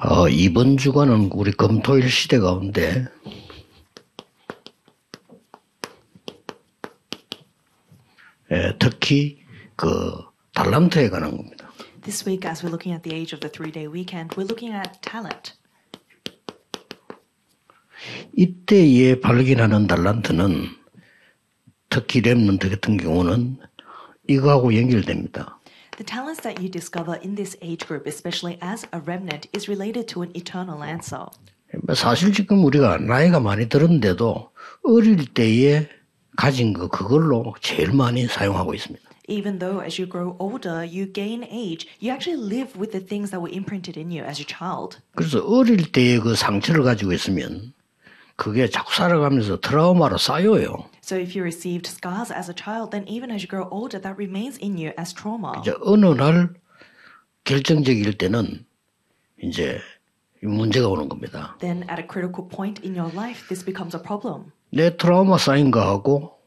어, 이번 주간은 우리 금토일 시대 가운데 예, 특히 그 달란트에 관한 겁니다. This week, as we're looking at the age of the three day weekend, we're looking at talent. 이때에 발견하는 달란트는 특히 랩런트 같은 경우는 이거하고 연결됩니다. The talents that you discover in this age group, especially as a remnant, is related to an eternal answer. 사실 지금 우리가 나이가 많이 들었는데도 어릴 때에 가진 거 그걸로 제일 많이 사용하고 있습니다. Even though as you grow older, you gain age, you actually live with the things that were imprinted in you as a child. 그래서 어릴 때의 그 상처를 가지고 있으면 그게 자꾸 살아가면서 트라우마로 쌓여요. So if you received scars as a child, then even as you grow older, that remains in you as trauma. 이제 어느 날 결정적일 때는 이제 문제가 오는 겁니다. Then at a critical point in your life, this becomes a problem. 내 트라우마 쌓인 거하고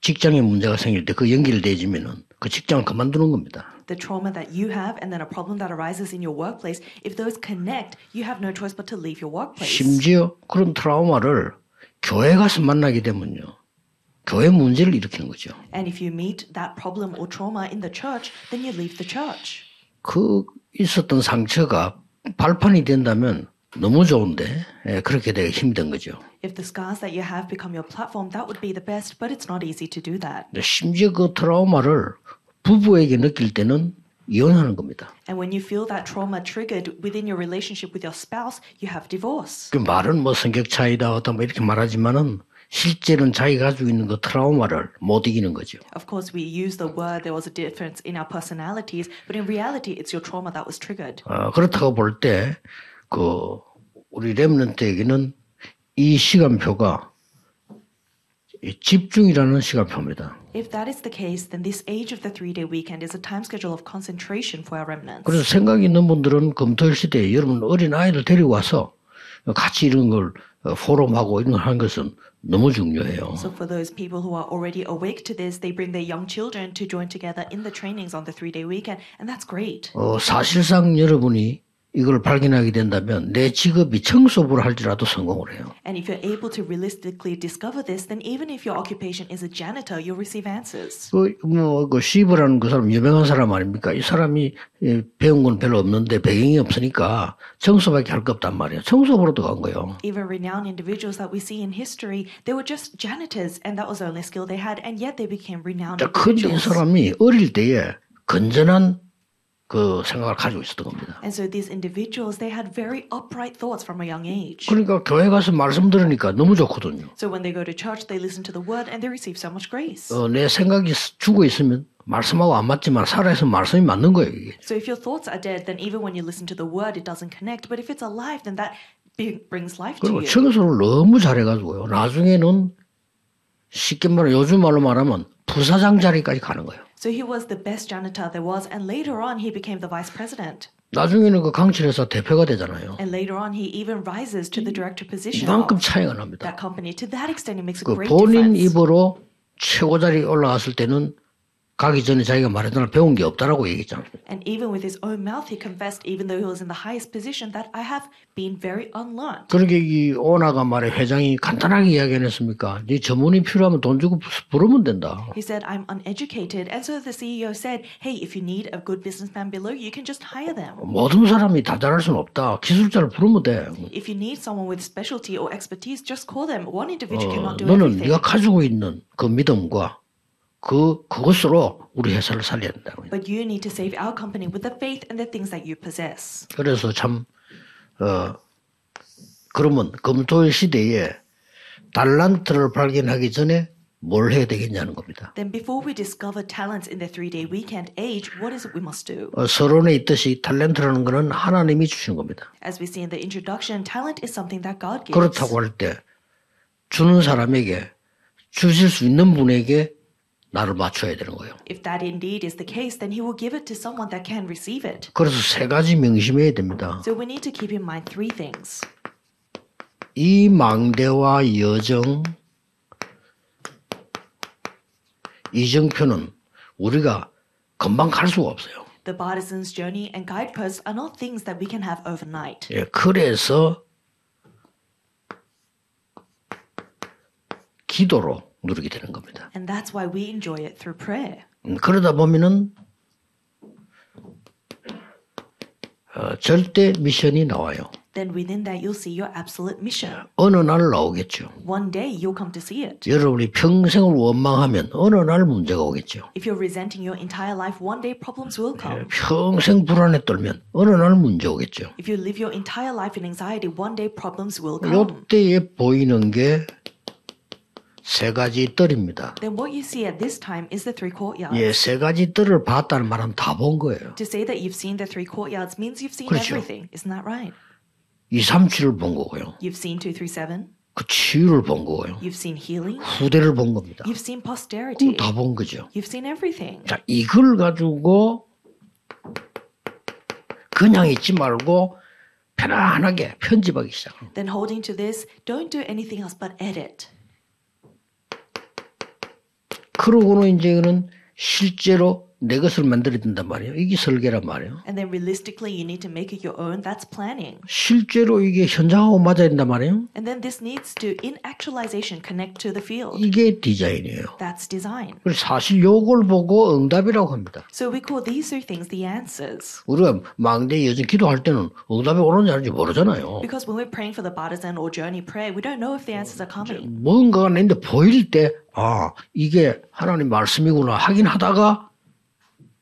직장에 문제가 생길 때 그 연결되지면은 그 직장을 그만두는 겁니다. The trauma that you have and then a problem that arises in your workplace, if those connect, you have no choice but to leave your workplace. 심지어 그런 트라우마를 교회 가서 만나게 되면요. 교회 문제를 일으키는 거죠. And if you meet that problem or trauma in the church, then you leave the church. 그 있었던 상처가 발판이 된다면 너무 좋은데 예, 그렇게 되기 힘든 거죠. If the scars that you have become your platform, that would be the best, but it's not easy to do that. 근데 심지어 그 트라우마를 부부에게 느낄 때는 이혼하는 겁니다. And when you feel that trauma triggered within your relationship with your spouse, you have divorce. 그 말은 뭐 성격 차이다 어떤 뭐 이렇게 말하지만은 실제는 자기가 가지고 있는 그 트라우마를 못 이기는 거죠. Of course, we use the word there was a difference in our personalities, but in reality, it's your trauma that was triggered. 어, 그렇다고 볼 때 그 우리 렘넌트에게는 이 시간표가 이 집중이라는 시간표입니다. If that is the case, then this age of the three day weekend is a time schedule of concentration for our remnants. 그래서 생각이 있는 분들은 금토일 시대에 여러분 어린 아이들 데리고 와서 같이 이런 걸 어, 포럼하고 이런 걸 하는 것은 너무 중요해요. So, for those people who are already awake to this, they bring their young children to join together in the trainings on the three day weekend, and that's great. 어, 사실상 여러분이 이걸 발견하게 된다면 내 직업이 청소부를 할지라도 성공을 해요. And if you're able to realistically discover this, then even if your occupation is a janitor, you'll receive answers. 그, 뭐, 그, 시브라는 그 사람, 유명한 사람 아닙니까? 이 사람이 예, 배운 건 별로 없는데 배경이 없으니까 청소밖에 할 거 없단 말이에요. 청소부로 들어간 거예요. Even renowned individuals that we see in history, they were just janitors, and that was the only skill they had, and yet they became renowned 자, 근데 이. 사람이 어릴 때에 건전한 그 생각을 가지고 있었던 겁니다. And so these individuals, they had very upright thoughts from a young age. 그러니까 교회 가서 말씀 들으니까 너무 좋거든요. So when they go to church, they listen to the word and they receive so much grace. 어, 내 생각이 죽어 있으면 말씀하고 안 맞지만 살아있으면 말씀이 맞는 거예요. 이게. So if your thoughts are dead, then even when you listen to the word, it doesn't connect. But if it's alive, then that brings life to 그리고 you. 청소를 너무 잘해 가지고요. 나중에는 쉽게 말해 요즘 말로 말하면 부사장 자리까지 가는 거예요. So he was the best janitor there was, and later on he became the vice president. 나중에는 그 강철에서 대표가 되잖아요. And later on he even rises to the director position 이만큼 of 차이가 납니다. that company. To that extent, it makes a 그 great 본인 difference. 입으로 최고 자리에 올라갔을 때는 가기 전에 자기가 말했던 배운 게 없다라고 얘기했잖아요. And even with his own mouth, he confessed, even though he was in the highest position, that I have been very unlearned. 그러게 이 오나가 말에 회장이 간단하게 이야기 안 했습니까? 네 전문이 필요하면 돈 주고 부르면 된다. He said, I'm uneducated. And so the CEO said, Hey, if you need a good businessman below you, can just hire them. 모든 사람이 다 잘할 수는 없다. 기술자를 부르면 돼. If you need someone with specialty or expertise, just call them. One 어, individual cannot do 너는 everything. 네가 가지고 있는 그 믿음과 그 그것으로 우리 회사를 살려야 된다. But you need to save our company with the faith and the things that you possess. 그래서 참 어, 그러면 금토일 시대에 달란트를 발견하기 전에 뭘 해야 되겠냐는 겁니다. Then, before we discover talents in the three day weekend age, what is it we must do? 어, 서론에 있듯이 탤런트라는 것은 하나님이 주신 겁니다. As we see in the introduction, talent is something that God gives. 그렇다고 할 때 주는 사람에게 주실 수 있는 분에게 나를 맞춰야 되는 거예요. If that indeed is the case, then He will give it to someone that can receive it. 그래서 세 가지 명심해야 됩니다. So we need to keep in mind three things. 이 망대와 여정 이정표는 우리가 금방 갈 수가 없어요. The Bartisan's Journey and Guideposts are not things that we can have overnight. 예, 그래서 기도로 누리게 되는 겁니다. And that's why we enjoy it through prayer. 음, 그러다 보면은 어, 절대 미션이 나와요. Then within that, you'll see your absolute mission. 어느 날 나오겠죠. One day, you'll come to see it. 여러분이 평생을 원망하면 어느 날 문제가 오겠죠. If you're resenting your entire life, one day problems will come. 평생 불안에 떨면 어느 날 문제 오겠죠. If you live your entire life in anxiety, one day problems will come. 요때에 보이는 게 세 가지 뜰입니다. Then what you see at this time is the three courtyards. 예, 세 가지 뜰을 봤다는 말은 다 본 거예요. To say that you've seen the three courtyards means you've seen 그렇죠. everything. Isn't that right? 2, 3, 7을 본 거고요. You've seen 237, 그 치유를 본 거고요. you've seen healing, 후대를 본 겁니다. you've seen posterity, 다본 거죠. you've seen everything. 자, 이걸 가지고 그냥 있지 말고 편안하게 편집하기 시작합니다. Then holding to this, don't do anything else but edit. 그러고는 이제는 실제로 내 것을 만들어야 된단 말이에요. 이게 설계란 말이에요. And then realistically, you need to make it your own. That's planning. 실제로 이게 현장하고 맞아야 된단 말이에요. And then this needs to, in actualization, connect to the field. 이게 디자인이에요. That's design. 그래서 사실 요걸 보고 응답이라고 합니다. So we call these three things the answers. 우리가 망대 여전 기도할 때는 응답이 오는지 아닌지 모르잖아요. Because when we're praying for the partisan or journey prayer, we don't know if the answers are coming. 뭔가가 있는데 보일 때, 아, 이게 하나님 말씀이구나 하긴 하다가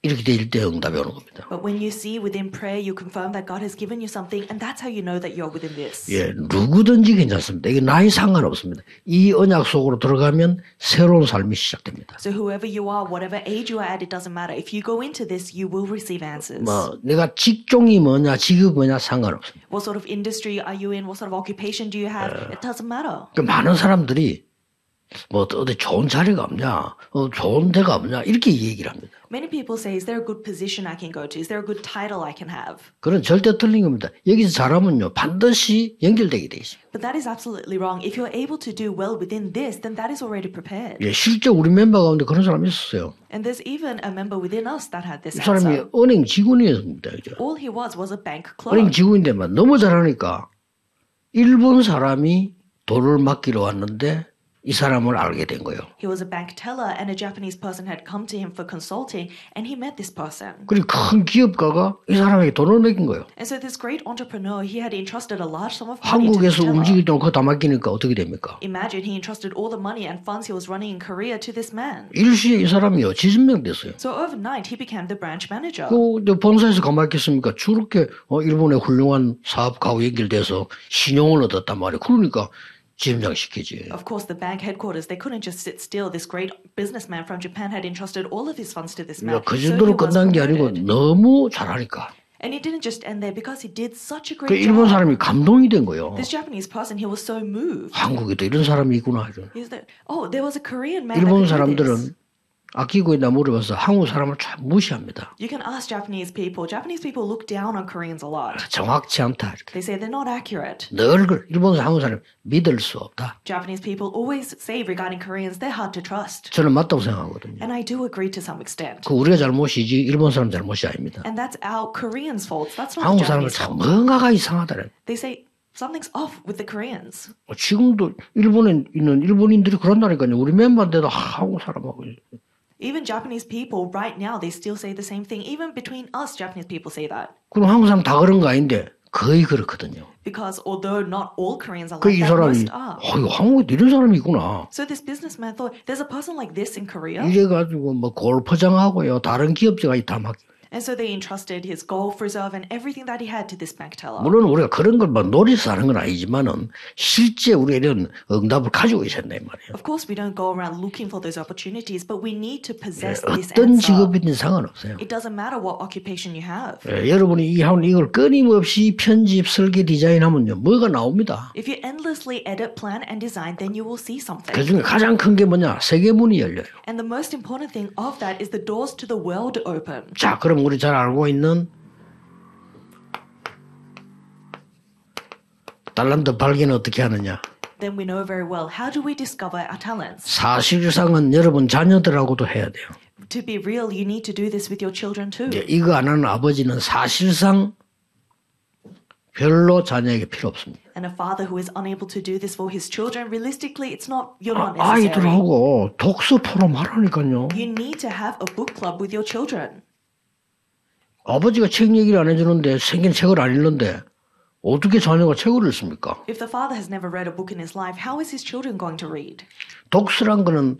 이렇게 될 때 응답이 오는 겁니다. But when you see within prayer, you confirm that God has given you something, and that's how you know that you're within this. 예, 누구든지 괜찮습니다. 이게 나이 상관없습니다. 이 언약 속으로 들어가면 새로운 삶이 시작됩니다. So whoever you are, whatever age you are at, it doesn't matter. If you go into this, you will receive answers. 뭐 내가 직종이 뭐냐, 직업이 뭐냐 상관없습니다. What sort of industry are you in? What sort of occupation do you have? It doesn't matter. 그 많은 사람들이 뭐 어디 좋은 자리가 없냐, 어, 좋은 데가 없냐 이렇게 얘기를 합니다. Many people say, is there a good position I can go to? Is there a good title I can have? 그건 절대 틀린 겁니다. 여기서 잘하면요 반드시 연결되게 돼 있어요. But that is absolutely wrong. If you're able to do well within this, then that is already prepared. 예, 실제 우리 멤버 가운데 그런 사람이 있었어요. And there's even a member within us that had this 이 사람이. 은행 직원이었습니다. 그죠? All he was was a bank 은행 clerk. 직원인데만 너무 잘하니까 일본 사람이 돈을 맡기러 왔는데 이 사람을 알게 된 거예요. He was a bank teller, and a Japanese person had come to him for consulting, and he met this person. 그리고 큰 기업가가 이 사람에게 돈을 맡긴 거예요. And so this great entrepreneur, he had entrusted a large sum of money 한국에서 this teller. 움직일 돈 그거 다 맡기니까 어떻게 됩니까? Imagine he entrusted all the money and funds he was running in Korea to this man. 일시에 이 사람이요 지진명 됐어요. So overnight, he became the branch manager. 그 본사에서 가만히 있겠습니까? 저렇게 어, 일본의 훌륭한 사업가하고 연결돼서 신용을 얻었단 말이에요. 그러니까 지점장 시키지. Of course, the bank headquarters, they couldn't just sit still. This great businessman from Japan had entrusted all of his funds to this man. 그러니까 그 So he 정도로 was 끝난 게 아니고 promoted. 너무 잘하니까. And it didn't just end there because he did such a 그 great 일본 job. 사람이 감동이 된 거예요. This Japanese person, he was so moved. 한국에도 이런 사람이 있구나. 이런. He was like, oh, there was a Korean man that 일본 could do this. 사람들은 아끼고 있나 물어봐서 한국 사람을 참 무시합니다. You can ask Japanese people. Japanese people look down on Koreans a lot. 정확치 않다. 이렇게. They say they're not accurate. 늘 그 일본 사람, 한국 사람 믿을 수 없다. Japanese people always say regarding Koreans, they're hard to trust. 저는 맞다고 생각하거든요. And I do agree to some extent. 그 우리가 잘못이지 일본 사람 잘못이 아닙니다. And that's our Koreans' faults. That's not 한국 Japanese 참 fault. 뭔가가 이상하다는. They say something's off with the Koreans. 지금도 일본에 있는 일본인들이 그런다니까요. 우리 멤버인데도 한국 사람하고 Even Japanese people right now, they still say the same thing. Even between us, Japanese people say that. 그럼 한국 사람 다 그런 거 아닌데 거의 그렇거든요. Because although not all Koreans are 그이 like that, 사람이 most are. 어이 한국에 이런 사람이 있구나. So this businessman thought, there's a person like this in Korea. 이래 가지고 뭐 골포장하고요 다른 기업자가 다 막. And so they entrusted his golf reserve and everything that he had to this bank teller. 물론 우리가 그런 걸막 노리서 하는 건 아니지만은 실제 우리가 이런 응답을 가지고 있었단 말이에요. Of course, we don't go around looking for those opportunities, but we need to possess this 어떤 answer. 직업이든 상관없어요. It doesn't matter what occupation you have. 예, 여러분이 이 한 이걸 끊임없이 편집, 설계, 디자인하면요 뭐가 나옵니다. If you endlessly edit, plan, and design, then you will see something. 그 중에 가장 큰 게 뭐냐? 세계문이 열려요. And the most important thing of that is the doors to the world open. 자, 그럼 우리 잘 알고 있는 달란트 발견 어떻게 하느냐? Then we know very well how do we discover our talents? 사실상은 여러분 자녀들하고도 해야 돼요. To be real, you need to do this with your children too. 예, 이거 안 하는 아버지는 사실상 별로 자녀에게 필요 없습니다. And a father who is unable to do this for his children, realistically, it's not you're 아, not necessary. 아이들하고 독서 포럼 하라니까요. You need to have a book club with your children. 아버지가 책 얘기를 안 해주는데 생긴 책을 안 읽는데 어떻게 자녀가 책을 읽습니까? If the father has never read a book in his life, how is his children going to read? 독서란 거는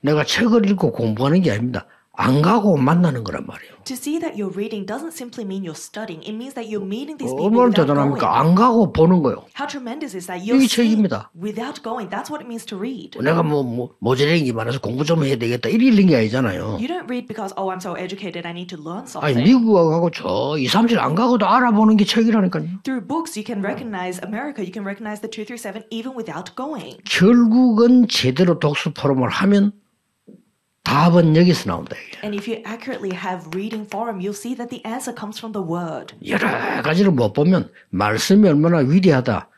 내가 책을 읽고 공부하는 게 아닙니다. 안 가고 만나는 거란 말이에요. To see that you're reading doesn't simply mean you're studying. It means that you're meeting these people 얼마나 without going. 대단합니까? 안 가고 보는 거요. How tremendous is that? You're 이게 seeing 책입니다. without going. That's what it means to read. 내가 뭐, 뭐게 많아서 공부 좀 해야 되겠다 이리 읽는 게 아니잖아요. You don't read because, oh, I'm so educated, I need to learn 아니 something. 미국하고 저 2, 3실 안 가고도 알아보는 게 책이라니까요. Through books, you can recognize America, you can recognize the 237 even without going. 결국은 제대로 독서 포럼을 하면 답은 여기서 나온다. 이게. And if you accurately have reading forum, you'll see that the answer comes from the word. 여러 가지를 못 보면 말씀이 얼마나 위대하다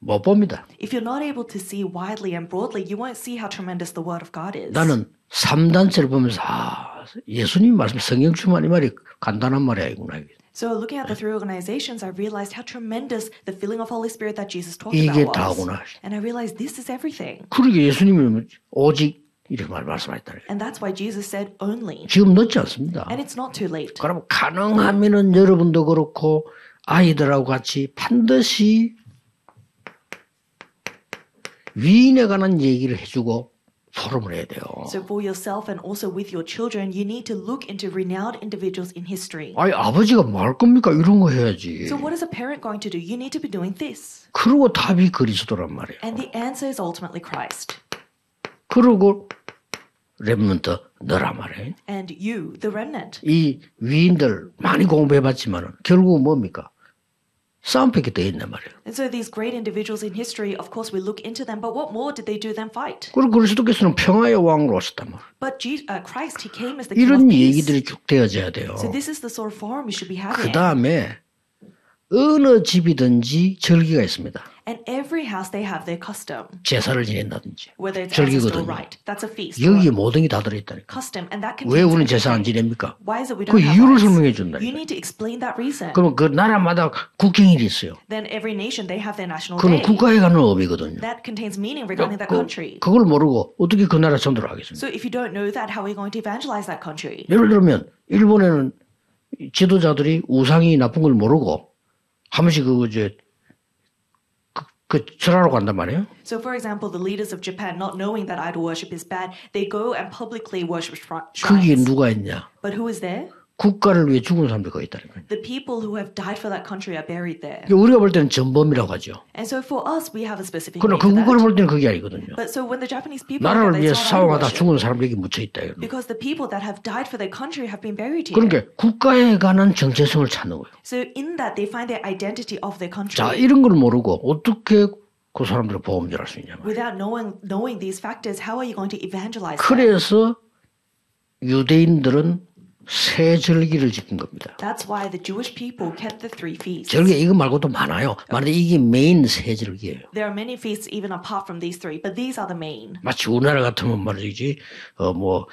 못 봅니다. If you're not able to see widely and broadly, you won't see how tremendous the word of God is. 나는 3단체를 보면서 아 예수님 말씀 성경 충만 이 말이 간단한 말이 아니구나. So looking at the three organizations, I realized how tremendous the filling of Holy Spirit that Jesus talked 이게 about was. 다구나. And I realized this is everything. 그러게 예수님이 오직 이렇게 말 말씀하셨다. And that's why Jesus said only. 지금 늦지 않습니다. And it's not too late. 그럼 가능하면은 여러분도 그렇고 아이들하고 같이 반드시 위인에 관한 얘기를 해주고 포럼을 해야 돼요. So for yourself and also with your children, you need to look into renowned individuals in history. 아니 아버지가 뭐할 겁니까? 이런 거 해야지. So what is a parent going to do? You need to be doing this. 그러고 답이 그리스도란 말이에요. And the answer is ultimately Christ. 그러고 랩런트 너란 말이에요. And you, the remnant. 이 위인들 많이 공부해봤지만 결국 뭡니까? 싸움밖에 더 있단 말이에요. And so these great individuals in history, of course, we look into them, but what more did they do than fight? 그리고 그리스도께서는 평화의 왕으로 오셨단 말이에요. But Je- uh, Christ, he came as the king of 이런 peace. 얘기들이 쭉 되어져야 돼요. So this is the sort of forum we should be 그 having. 다음에 어느 집이든지 절기가 있습니다. And every house they have their custom, 제사를 지낸다든지 whether it's ancestral 절기거든요. right. That's a feast. 여기 모든 게 다 들어있다니까. custom, and that 왜 우리는 제사 안. 지냅니까? Why is it we 그 don't have 이유를? 설명해 준다니까. You need to explain that reason. 그러면 그 나라마다 국경일이 있어요. Then every nation they have their national 그건 day. 국가에 관한 의미거든요. That contains meaning regarding that 그, country. 그걸 모르고 어떻게 그 나라 전도를 하겠습니까? So if you don't know that, how are you going to evangelize that country? 예를 들면 일본에는 지도자들이 우상이 나쁜 걸 모르고 한 번씩 그 이제 그, 그 절하러 간단 말이에요. So, for example, the leaders of Japan, not knowing that idol worship is bad, they go and publicly worship shrines. 누가 있냐? But who is there? 국가를 위해 죽은 사람들이 거기 있다니까요. The people who have died for that country are buried there. 그러니까 우리가 볼 때는 전범이라고 하죠. And so for us, we have a specific 그러나 그 that. 볼 때는 그게 아니거든요. But so when the Japanese people 나라를 위해 싸워가다. 죽은 사람들에게 묻혀 있다. 이거는. Because the people that have died for their country have been buried here. 그러니까 국가에 관한 정체성을 찾는 거예요. So in that, they find their identity of their country. 자, 이런 걸 모르고 어떻게 그 사람들을 보험질할 수 있냐. Without knowing knowing these factors, how are you going to evangelize them? 그래서 유대인들은 새 절기를 지킨 겁니다. That's why the Jewish people kept the three feasts. 절기 이거 말고도 많아요. 만데 이게 메인 새 절기예요. There are many feasts even apart from these three, but these are the main. 마치 우리나라 같으면 말이지 어뭐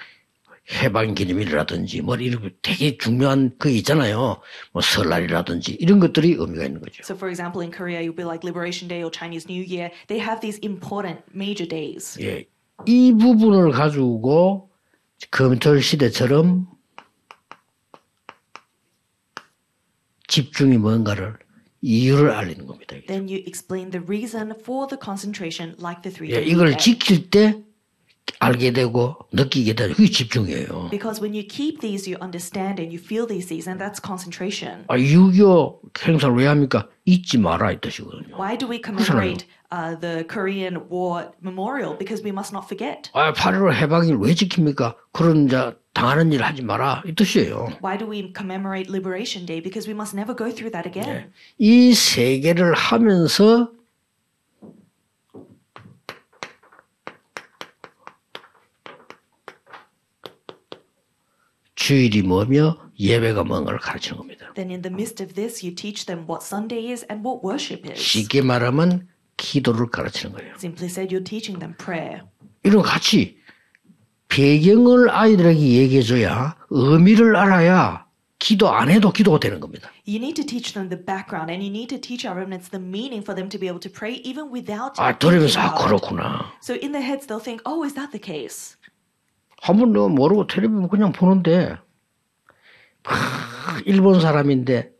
해방 기념일이라든지 뭐 이런 되게 중요한 그 있잖아요. 뭐 설날이라든지 이런 것들이 의미가 있는 거죠. So, for example, in Korea, you'll be like Liberation Day or Chinese New Year. They have these important major days. 예, 이 부분을 가지고 검토 시대처럼 집중이 뭔가를 이유를 알리는 겁니다. Then you explain the reason for the concentration, like the three 예, 이걸. 지킬 때 알게 되고 느끼게 되고 그게 집중이에요. Because when you keep these, you understand and you feel these things, and that's concentration. 아, 6.25 행사를 왜 합니까? 잊지 마라 이 뜻이거든요. Why do we commemorate uh, the Korean War Memorial? Because we must not forget. 아, 8.15 해방일 왜 지킵니까? 그런 자 당하는 일 하지 마라 이 뜻이에요. Why do we commemorate Liberation Day? Because we must never go through that again. 이세 개를 하면서 주일이 뭐며 예배가 뭔가를 가르치는 겁니다. Then, in the midst of this, you teach them what Sunday is and what worship is. 쉽게 말하면 기도를 가르치는 거예요. Simply said, you're teaching them prayer. 이런 거 같이 배경을 아이들에게 얘기해줘야 의미를 알아야 기도 안 해도 기도가 되는 겁니다. You need to teach them the background and you need to teach our remnants the meaning for them to be able to pray even without 아, 들으면서 아. 그렇구나. So in their heads they'll think, oh, is that the case? 한번 너 모르고 텔레비전 그냥 보는데 막 일본 사람인데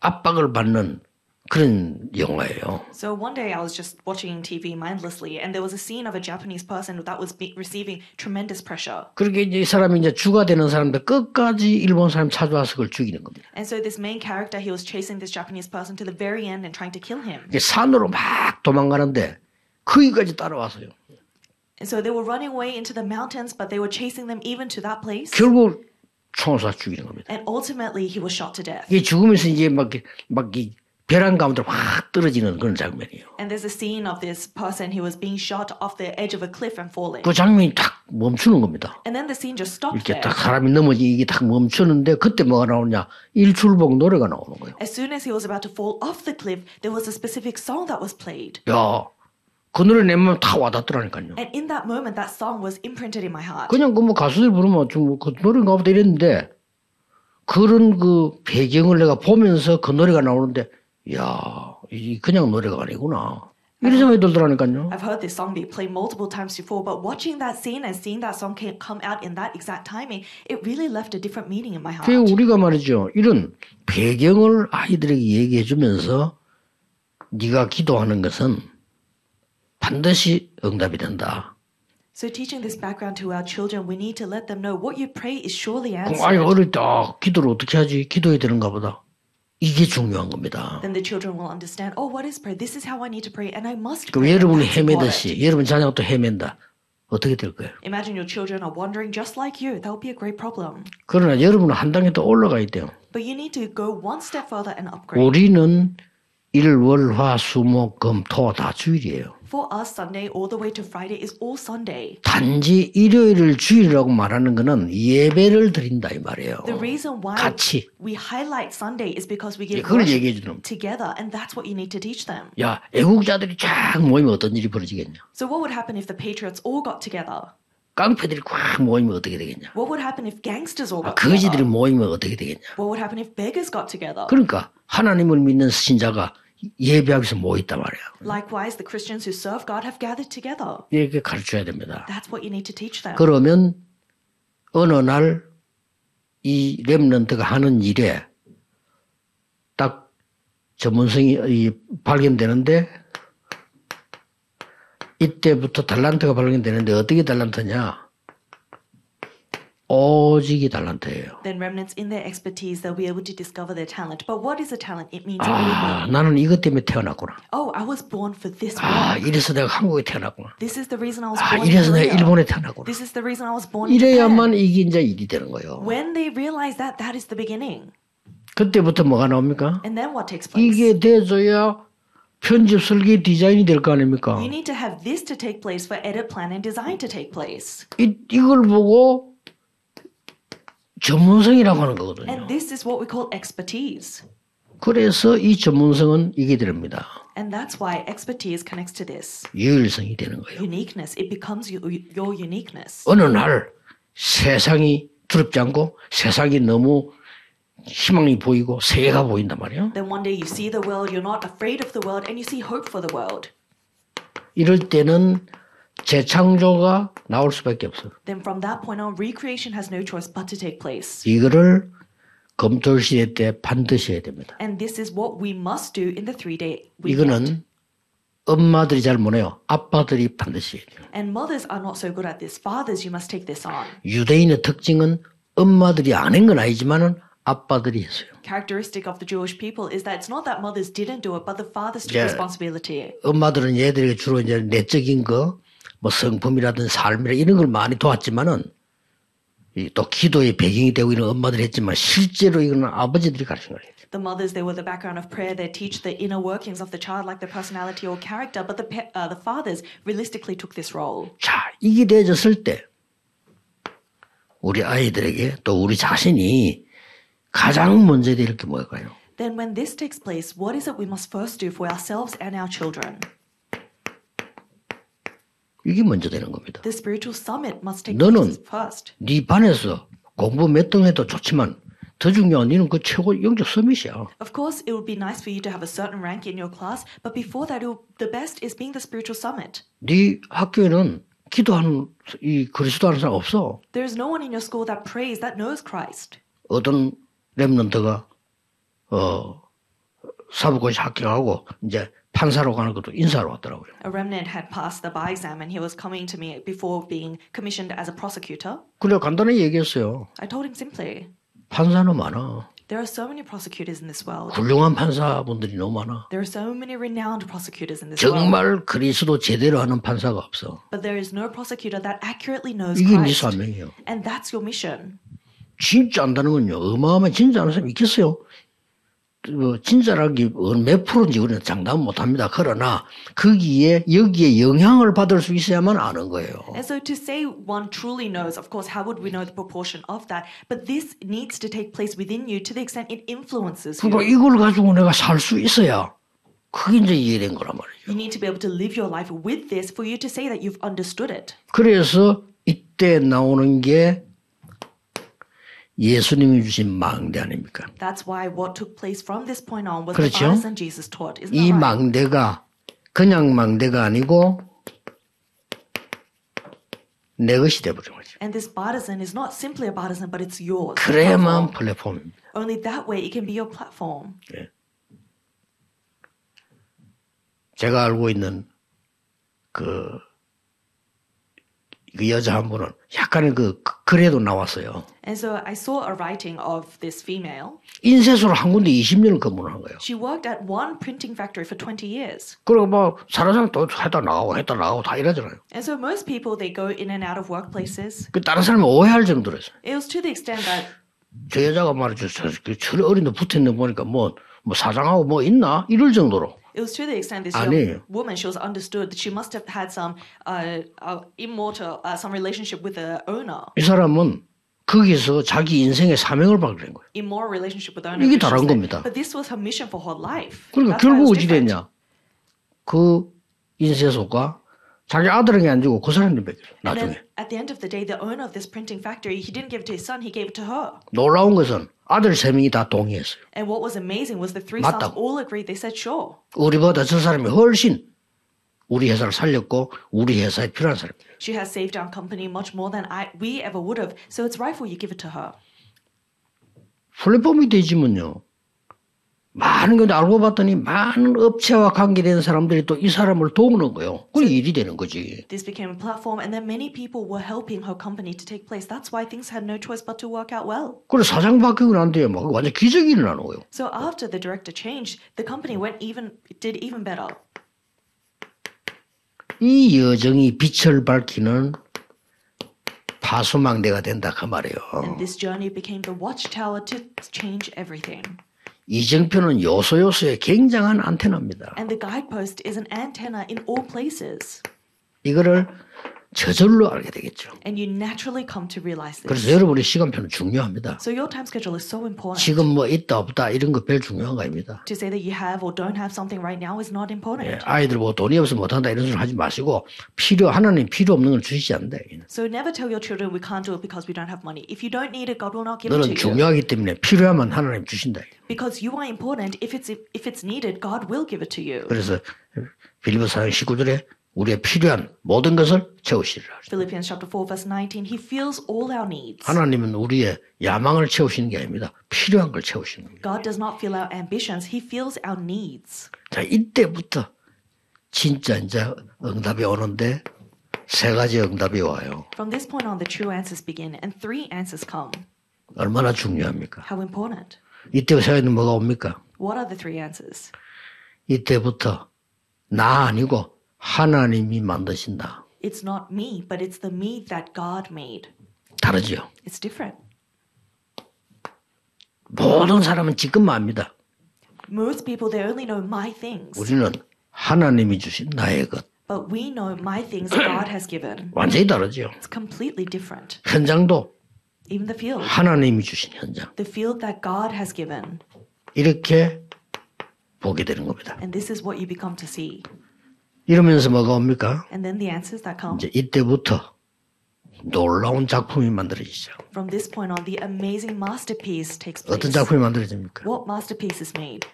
압박을 받는 그런 영화예요. So one day I was just watching TV mindlessly and there was a scene of a Japanese person that was be- receiving tremendous pressure. 그렇게 이제 이 사람이 이제 주가 되는 사람들 끝까지 일본 사람 찾아와서 그걸 죽이는 겁니다. And so this main character, he was chasing this Japanese person to the very end and trying to kill him. 이게 산으로 막 도망가는데 거기까지 따라와서요. And so they were running away into the mountains, but they were chasing them even to that place. 결국 쏴 죽이는 겁니다. And ultimately, he was shot to death. 이게 죽으면서 이제 막막이 벼랑 가운데 확 떨어지는 그런 장면이에요. And there's a scene of this person who was being shot off the edge of a cliff and falling. 그 장면이 딱 멈추는 겁니다. And then the scene just stopped 이렇게 there. 딱 사람이 넘어지 이게 딱 멈추는데 그때 뭐가 나오냐 일출봉 노래가 나오는 거예요. As soon as he was about to fall off the cliff, there was a specific song that was played. 야, 그 노래 내면 다 와닿더라니까요. And in that moment, that song was imprinted in my heart. 그냥 그 뭐 가수들 부르면 좀그 노래인가 보다 이랬는데 그런 그 배경을 내가 보면서 그 노래가 나오는데 야, 이 그냥 노래가 아니구나. 이런 생각이 들더라니까요. I've heard this song be played multiple times before, but watching that scene and seeing that song come out in that exact timing, it really left a different meaning in my 그 heart. 우리가 말이죠. 이런 배경을 아이들에게 얘기해 주면서 네가 기도하는 것은 반드시 응답이 된다. So teaching this background to our children, we need to let them know what you pray is surely 그럼 아이 answered. 어릴 때 아, 기도를 어떻게 하지? 기도해야 되는가 보다. 이게 중요한 겁니다. Then the children will understand, oh, what is prayer? This is how I need to pray, and I must 그럼 여러분이. 헤매듯이 여러분 자녀가 또 헤맨다. 어떻게 될 거예요? Imagine your children are wandering just like you. That would be a great problem. 그러나 여러분은 한 단계 더 올라가야 돼요. But you need to go one step further and upgrade. 우리는 일, 월, 화, 수, 목, 금, 토 다 주일이에요. For us, Sunday all the way to Friday is all Sunday. 단지 일요일을 주일이라고 말하는 것은 예배를 드린다 이 말이에요. The reason why 같이. we highlight Sunday is because we 예, give 그걸 얘기해 주는 together, and that's what you need to teach them. 야, 애국자들이 쫙 모이면 어떤 일이 벌어지겠냐? So, what would happen if the patriots all got together? 깡패들이 꽉 모이면 어떻게 되겠냐? What would happen if gangsters all 아, got 거지들이 together? 모이면 어떻게 되겠냐? What would happen if beggars got together? 그러니까 하나님을 믿는 신자가 예배하기 위해서 모였단 말이야. Likewise, the Christians who serve God have gathered together. 이렇게 가르쳐야 됩니다. That's what you need to teach them. 그러면 어느 날 이 렘넌트가 하는 일에 딱 전문성이 이 발견되는데 이때부터 달란트가 발견되는데 어떻게 달란트냐? 오직이 달란트예요. Then remnants in their expertise, they'll be able to discover their talent. But what is a talent? It means 아. 나는 이것 때문에 태어났구나. Oh, I was born for this 아. 이래서 내가 한국에 태어났구나. This is the reason I was 아, born in 이래서 내가. 일본에 태어났구나. This is the reason I was born in 이래야만. 이게 이제 일이 되는 거예요. When they realize that, that is the beginning. 그때부터 뭐가 나옵니까? And then what takes place? 이게 돼줘야 편집 설계 디자인이 될 거 아닙니까? You need to have this to take place for edit, plan, and design to take place. 이, 이걸 보고 전문성이라고 하는 거거든요. And this is what we call expertise. 그래서 이 전문성은 이게 됩니다. And that's why expertise connects to this 유일성이 되는 거예요. uniqueness. It becomes your, uniqueness. 어느 날 세상이 두렵지 않고 세상이 너무 희망이 보이고 새해가 보인단 말이에요. Then one day you see the world, you're not afraid of the world, and you see hope for the world. 이럴 때는 재창조가 나올 수밖에 없어요. Then from that point on, recreation has no choice but to take place. 이거를 검토 시대 때 반드시 해야 됩니다. And this is what we must do in the three day weekend. 이거는 엄마들이 잘 못해요. 아빠들이 반드시 해야 돼요. And mothers are not so good at this. Fathers, you must take this on. 유대인의 특징은 엄마들이 안 한 건 아니지만은 아빠들이 했어요. Characteristic of the Jewish people is that it's not that mothers didn't do it, but the fathers took responsibility. 엄마들은 얘들에게 주로 이제 내적인 거, 뭐 성품이라든 삶이라 이런 걸 많이 도왔지만은 이또 기도의 배경이 되고 이런 엄마들이 했지만 실제로 이거는 아버지들이 가르친 거예요. The mothers, they were the background of prayer. They teach the inner workings of the child, like their personality or character. But the uh, the fathers realistically took this role. 자, 이게 되어졌을 때 우리 아이들에게 또 우리 자신이 가장 먼저 될게 뭘까요? Then, when this takes place, what is it we must first do for ourselves and our children? 이게 먼저 되는 겁니다. The spiritual summit must take 너는. 네 반에서 공부 몇 등 해도 좋지만 더 중요한 니는 그 최고 영적 서밋이야. Of course, it would be nice for you to have a certain rank in your class, but before that, the best is being the spiritual summit. 네 학교에는 기도하는 이 그리스도 하는 사람 없어. There is no one in your school that prays that knows Christ. 어떤 랩런트가 어 사법고시 합격하고 이제 판사로 가는 것도 인사로 왔더라고요. A remnant had passed the bar exam and he was coming to me before being commissioned as a prosecutor. 그래 간단하게 얘기했어요. I told him simply, 판사는 많아. there are so many prosecutors in this world. 훌륭한 판사분들이 너무 많아. There are so many renowned prosecutors in this world. 정말 그리스도 제대로 하는 판사가 없어. But there is no prosecutor that accurately knows 이게 네 Christ. 사명이에요. And that's your mission. 진짜 안다는 건요. 어마어마한 진짜 아는 사람이 있겠어요? 뭐 진짜라기 몇 프로인지 우리는 장담 못합니다. 그러나 거기에 여기에 영향을 받을 수 있어야만 아는 거예요. And so to say one truly knows, of course, how would we know the proportion of that? But this needs to take place within you to the extent it influences you. 그러니까 이걸 가지고 내가 살 수 있어야 그게 이제 이해된 거란 말이에요. You need to be able to live your life with this for you to say that you've understood it. 그래서 이때 나오는 게 예수님이 주신 망대 아닙니까? That's why what took place from this point on was 그렇죠? the partisan Jesus taught. Isn't 이 that right? 망대가 그냥 망대가 아니고 내 것이 돼버린 거죠. And this partisan is not simply a partisan, but it's yours. 그래야만. 플랫폼입니다. Only that way it can be your platform. 제가 알고 있는 그, 그 여자 한 분은 약간의 그 글에도 나왔어요. And so I saw a writing of this female. 인쇄소를 한 군데 20년을 근무를 한 거예요. She worked at one printing factory for 20 years. 그리고 뭐 사는 사람 또 했다 나가고 했다 나가고 다 이러잖아요. And so most people, they go in and out of workplaces. 그 다른 사람이 오해할 정도로서 It was to the extent that 저 여자가 말이죠. 저, 그철 어린데 붙어 있는 거 보니까 뭐, 뭐 사장하고 뭐 있나 이럴 정도로. It was to the extent this 아니에요. young woman, she was understood that she must have had some uh, uh, immortal, uh, some relationship with the owner, 이 사람은 거기서 자기 인생의 사명을 된 거예요. immoral relationship with the owner. 이게 다른. 겁니다. But this was her mission for her life. 그러니까 That's 결국 어찌. 됐냐? 그 인쇄소가 자기 아들에게 안 주고 그 사람한테. And 나중에. at the end of the day, the owner of this printing factory, he didn't give it to his son, he gave it to her. 놀라운 것은 아들 세 명이 다 동의했어요. And what was amazing was the three 맞다고. sons all agreed. They said, sure. 우리보다 저 사람이 훨씬 우리 회사를 살렸고 우리 회사에 필요한 사람이에요. She has saved our company much more than I, we ever would have. So it's rightful you give it to her. 플랫폼이 되지면요. 많은 건데 알고 봤더니 많은 업체와 관계된 사람들이 또 이 사람을 도우는 거예요. 그게 일이 되는 거지. This became a platform, and then many people were helping her company to take place. That's why things had no choice but to work out well. 그래 사장 바뀌고 난 뒤에 막 완전 기적이 일어나는 거예요. So after the director changed, the company went even did even better. 이 여정이 빛을 밝히는 파수망대가 된다 그 말이에요. And this journey became the watchtower to change everything. 이정표는 요소 요소에 굉장한 안테나입니다. And the guidepost is an antenna in all places. 이거를 저절로 알게 되겠죠. And you naturally come to realize this. 그래서 여러분의 시간표는 중요합니다. So your time schedule is so important. 지금 뭐 있다 없다 이런 거 별 중요한 거 아닙니다. To say that you have or don't have something right now is not important. 예, 아이들 뭐 돈이 없어 못한다 이런 소리 하지 마시고 필요 하나님 필요 없는 걸 주시지 않는다. So never tell your children we can't do it because we don't have money. If you don't need it, God will not give it to 너는 you. 중요하기 때문에 필요하면 하나님 주신다. Because you are important. If it's if it's needed, God will give it to you. 그래서 빌리보 4장 19절에 우리의 필요한 모든 것을 채우시리라. Philippians chapter 4 verse 19, he feels all our needs. 하나님은 우리의 야망을 채우시는 게 아닙니다. 필요한 걸 채우시는 겁니다. God does not feel our ambitions, he feels our needs. 자, 이때부터 진짜 이제 응답이 오는데 세 가지 응답이 와요. From this point on the true answers begin and three answers come. 얼마나 중요합니까? How important. 이때 세 가지는 뭐가 옵니까? What are the three answers? 이때부터 나 아니고 하나님이 만드신다. It's not me, but it's the me that God made. 다르죠. It's different. 모든 사람은 지금만 압니다. Most people they only know my things. 우리는 하나님이 주신 나의 것. But we know my things God has given. 완전히 다르죠. It's completely different. 현장도 Even the field. 하나님이 주신 현장. The field that God has given. 이렇게 보게 되는 겁니다. And this is what you become to see. 이러면서 뭐가 옵니까? And then the answers that come. 이제 이때부터 놀라운 작품이 만들어지죠. From this point on, the amazing masterpiece takes 어떤 place. 작품이 만들어집니까? What masterpiece is made?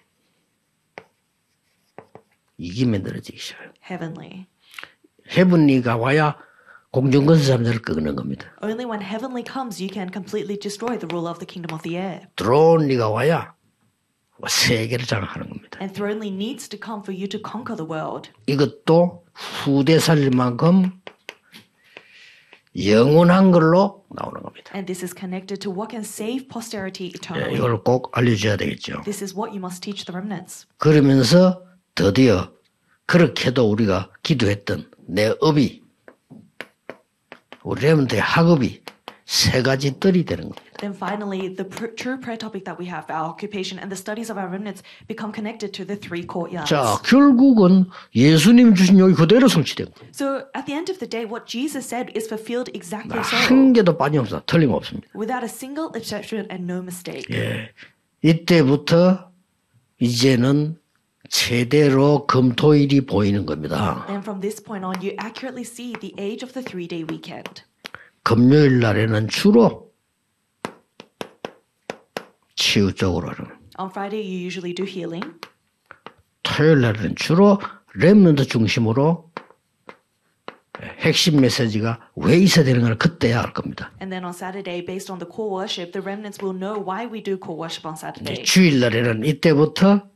이게 만들어지기 시작해요. Heavenly. 헤븐리가 와야 공중건설 잠자를 끄는 겁니다. Only when heavenly comes, you can completely destroy the ruler of the kingdom of the air. 드론리가 와야 세계를 장악하는 겁니다. And thronely needs to come for you to conquer the world. 이것도 후대 살릴 만큼 영원한 걸로 나오는 겁니다. And this is connected to what can save posterity 예, eternally. 이걸 꼭 알려줘야 되겠죠. This is what you must teach the remnants. 그러면서 드디어 그렇게도 우리가 기도했던 내 업이 우리 레몬트의 학업이 세 가지 뜰이 되는 겁니다. Then finally, the pr- true prayer topic that we have, our occupation and the studies of our remnants, become connected to the three courtyards. 자, 결국은 예수님 주신 여기 그대로 성취된 거예요. So at the end of the day, what Jesus said is fulfilled exactly so, 한 개도 빠짐없어 틀림없습니다. without a single exception and no mistake. 예. 이때부터 이제는 제대로 금토일이 보이는 겁니다. And from this point on, you accurately see the age of the three-day weekend. 금요일 날에는 주로 치유 쪽으로 하는 On Friday, you usually do healing. 토요일 날은 주로 랩런트 중심으로 핵심 메시지가 왜 있어야 되는 걸 그때야 알 겁니다. And then on Saturday, based on the core worship, the remnants will know why we do core worship on Saturday. 주일 날에는 이때부터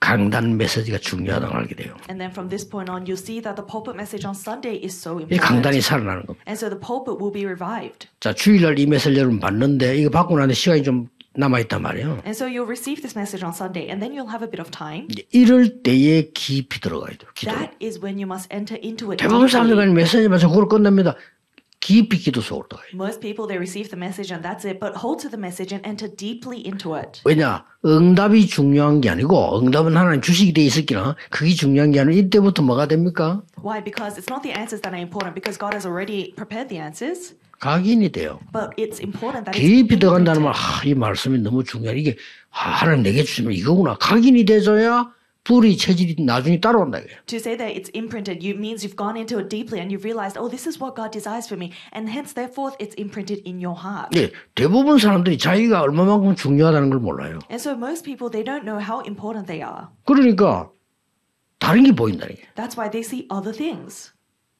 강단 메시지가 중요하다는 걸 알게 돼요. And then from this point on, you'll see that the pulpit message on Sunday is so 이 강단이 important. 살아나는 겁니다. And so the pulpit will be revived. 자, 주일날 이 메시지 여러분 봤는데 이거 받고 나는데 시간이 좀 남아 있단 말이에요. And so you'll receive this message on Sunday, and then you'll have a bit of time. 이럴 때에 깊이 들어가야 돼요. 기도. That is when you must enter into it. 대부분 사람들이 메시지만 적으로 끝납니다. 깊이 기도 속으로 들어가요. Most people they receive the message and that's it, but hold to the message and enter deeply into it. 왜냐? 응답이 중요한 게 아니고 응답은 하나님 주식이 돼 있었기나 그게 중요한 게 아니라 이때부터 뭐가 됩니까? Why? Because it's not the answers that are important, because God has already prepared the answers. 각인이 돼요. But it's important that 깊이 it's 들어간다는. 말, 아, 이 말씀이 너무 중요해. 이게 아, 하나님 내게 주시면 이거구나. 각인이 돼줘야 불이 체질이 나중에 따라온다. 이게. To say that it's imprinted, you means you've gone into it deeply and you've realized, oh, this is what God desires for me, and hence, therefore, it's imprinted in your heart. 예, 대부분 사람들이 자기가 얼마만큼 중요하다는 걸 몰라요. And so most people they don't know how important they are. 그러니까 다른 게 보인다는 게. That's why they see other things.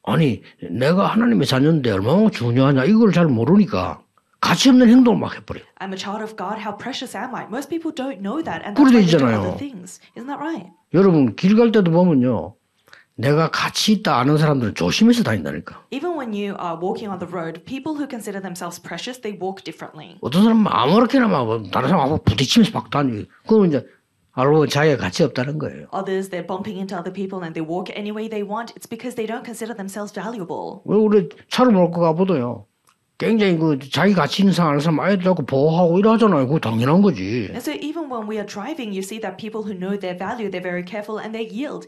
아니 내가 하나님의 자녀인데 얼마나 중요하냐 이걸 잘 모르니까 가치 없는 행동을 막 해버려요. I'm a child of God. How precious am I? Most people don't know that, and that's why they do other things. Isn't that right? 여러분 길 갈 때도 보면요. 내가 가치 있다 아는 사람들은 조심해서 다닌다니까. Even when you are walking on the road, people who consider themselves precious, they walk differently. 어떤 사람은 아무렇게나 막 다른 사람 하고 부딪히면서 막 다니고. 그러면 이제 알고 자기가 가치 없다는 거예요. Others, they're bumping into other people and they walk any way they want. It's because they don't consider themselves valuable. 왜 우리 차를 몰고 가보도요. 굉장히 그 자기 가치 있는 사람 사람 아예 자꾸 보호하고 이러잖아요. 그거 당연한 거지. And so even when we are driving, you see that people who know their value, they're very careful and they yield.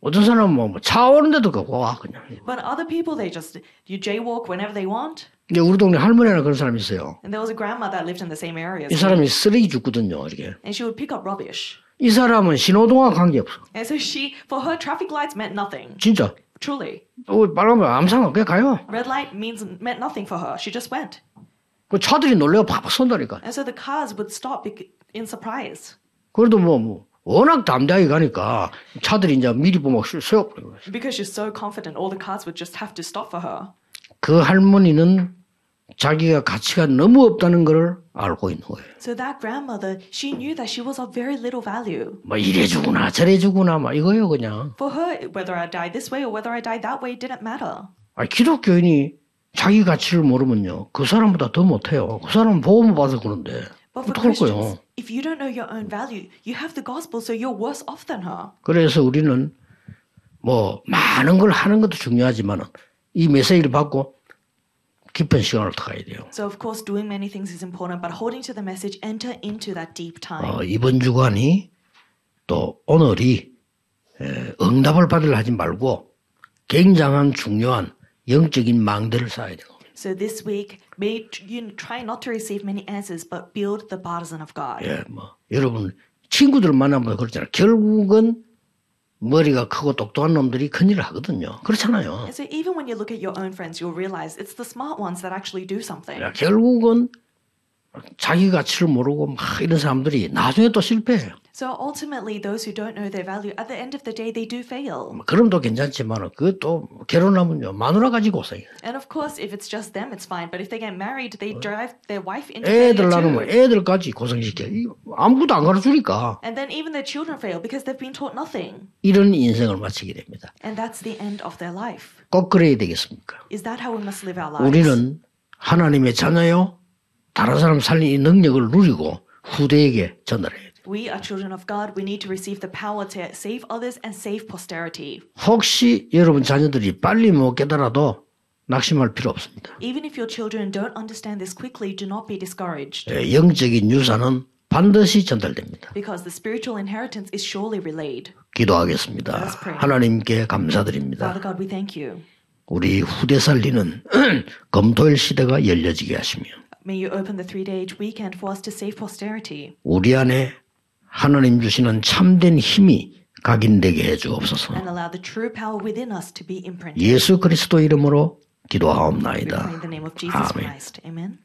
어떤 사람은 뭐차 오는데도 가고 와 그냥. But other people, they just you jaywalk whenever they want. 이제 우리 동네 할머니 하나 그런 사람이 있어요. And there was a grandma that lived in the same area. 이 사람이 쓰레기 줍거든요. 이렇게. and she would pick up rubbish. 이 사람은 신호등과 관계없어. And so she, for her, traffic lights meant nothing. 진짜. Truly, 어, 빨간불 암상은 그냥 가요. red light means meant nothing for her. She just went. 그 차들이 놀래가 팍팍 선다니까. And so the cars would stop in surprise 그래도 뭐, 뭐 워낙 담대하게 가니까 차들이 이제 미리 보면 세워버리고. because she's so confident. All the cars would just have to stop for her. 그 할머니는 자기가 가치가 너무 없다는 걸 알고 있는 거예요. So that grandmother, she knew that she was of very little value. 뭐 이래 주구나 저래 주구나 막 이거예요 그냥. For her, whether I die this way or whether I die that way didn't matter. 아 기독교인이 자기 가치를 모르면요 그 사람보다 더 못해요. 그 사람은 보험을 받아서 그런데 어떡할 거예요. If you don't know your own value, you have the gospel, so you're worse off than her. 그래서 우리는 뭐 많은 걸 하는 것도 중요하지만 이 메시지를 받고 깊은 시간을 더 가야 돼요. So of course, doing many things is important, but holding to the message, enter into that deep time. 어, 이번 주간이 또 오늘이 에, 응답을 받으려 하지 말고 굉장한 중요한 영적인 망대를 쌓아야 돼요. So this week, may you try not to receive many answers, but build the partisan of God. 예, 뭐 여러분 친구들 만나면 그렇잖아요. 결국은 머리가 크고 똑똑한 놈들이 큰일을 하거든요. 그렇잖아요. And so even when you look at your own friends, you'll realize it's the smart ones that actually do something. 야, 결국은 자기 가치를 모르고 막 이런 사람들이 나중에 또 실패해요. So ultimately, those who don't know their value, at the end of the day, they do fail. 그럼도 괜찮지만 그것도 결혼하면요 마누라 가지고 오세요. And of course, if it's just them, it's fine. But if they get married, they drive their wife into 애들 failure 낳으면 too. 애들까지 고생시켜. 이 아무것도 안 가르치니까 And then even their children fail because they've been taught nothing. 이런 인생을 마치게 됩니다. And that's the end of their life. 꼭 그래야 되겠습니까? Is that how we must live our lives? 우리는 하나님의 자녀요. 다른 사람 살리는 이 능력을 누리고 후대에게 전달해야 돼요. We are children of God. We need to receive the power to save others and save posterity. 혹시 여러분 자녀들이 빨리 못 깨달아도 낙심할 필요 없습니다. Even if your children don't understand this quickly, do not be discouraged. 예, 영적인 유산은 반드시 전달됩니다. Because the spiritual inheritance is surely relayed. 기도하겠습니다. Let's pray. 하나님께 감사드립니다. Father God, we thank you. 우리 후대 살리는 검토일 시대가 열려지게 하시며 May you open the three day weekend for us to save posterity. 우리 안에 하나님 주시는 참된 힘이 각인되게 해 주옵소서. and allow the true power within us to be imprinted. 예수 그리스도 이름으로 기도하옵나이다. in the name of Jesus 아멘. Christ. Amen.